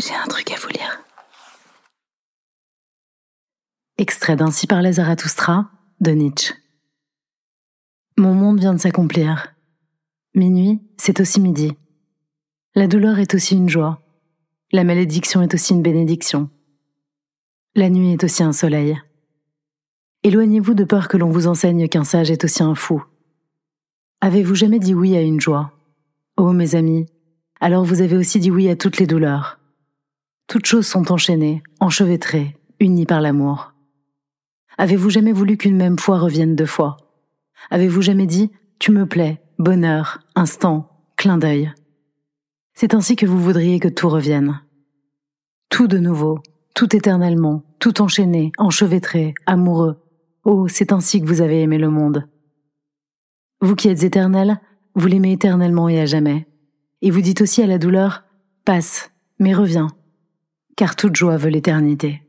J'ai un truc à vous lire. Extrait d'Ainsi parlait Zarathustra de Nietzsche. Mon monde vient de s'accomplir. Minuit, c'est aussi midi. La douleur est aussi une joie. La malédiction est aussi une bénédiction. La nuit est aussi un soleil. Éloignez-vous de peur que l'on vous enseigne qu'un sage est aussi un fou. Avez-vous jamais dit oui à une joie? Oh mes amis, alors vous avez aussi dit oui à toutes les douleurs. Toutes choses sont enchaînées, enchevêtrées, unies par l'amour. Avez-vous jamais voulu qu'une même foi revienne deux fois? Avez-vous jamais dit Tu me plais, bonheur, instant, clin d'œil C'est ainsi que vous voudriez que tout revienne. Tout de nouveau, tout éternellement, tout enchaîné, enchevêtré, amoureux. Oh, c'est ainsi que vous avez aimé le monde. Vous qui êtes éternel, vous l'aimez éternellement et à jamais. Et vous dites aussi à la douleur, passe, mais reviens, car toute joie veut l'éternité.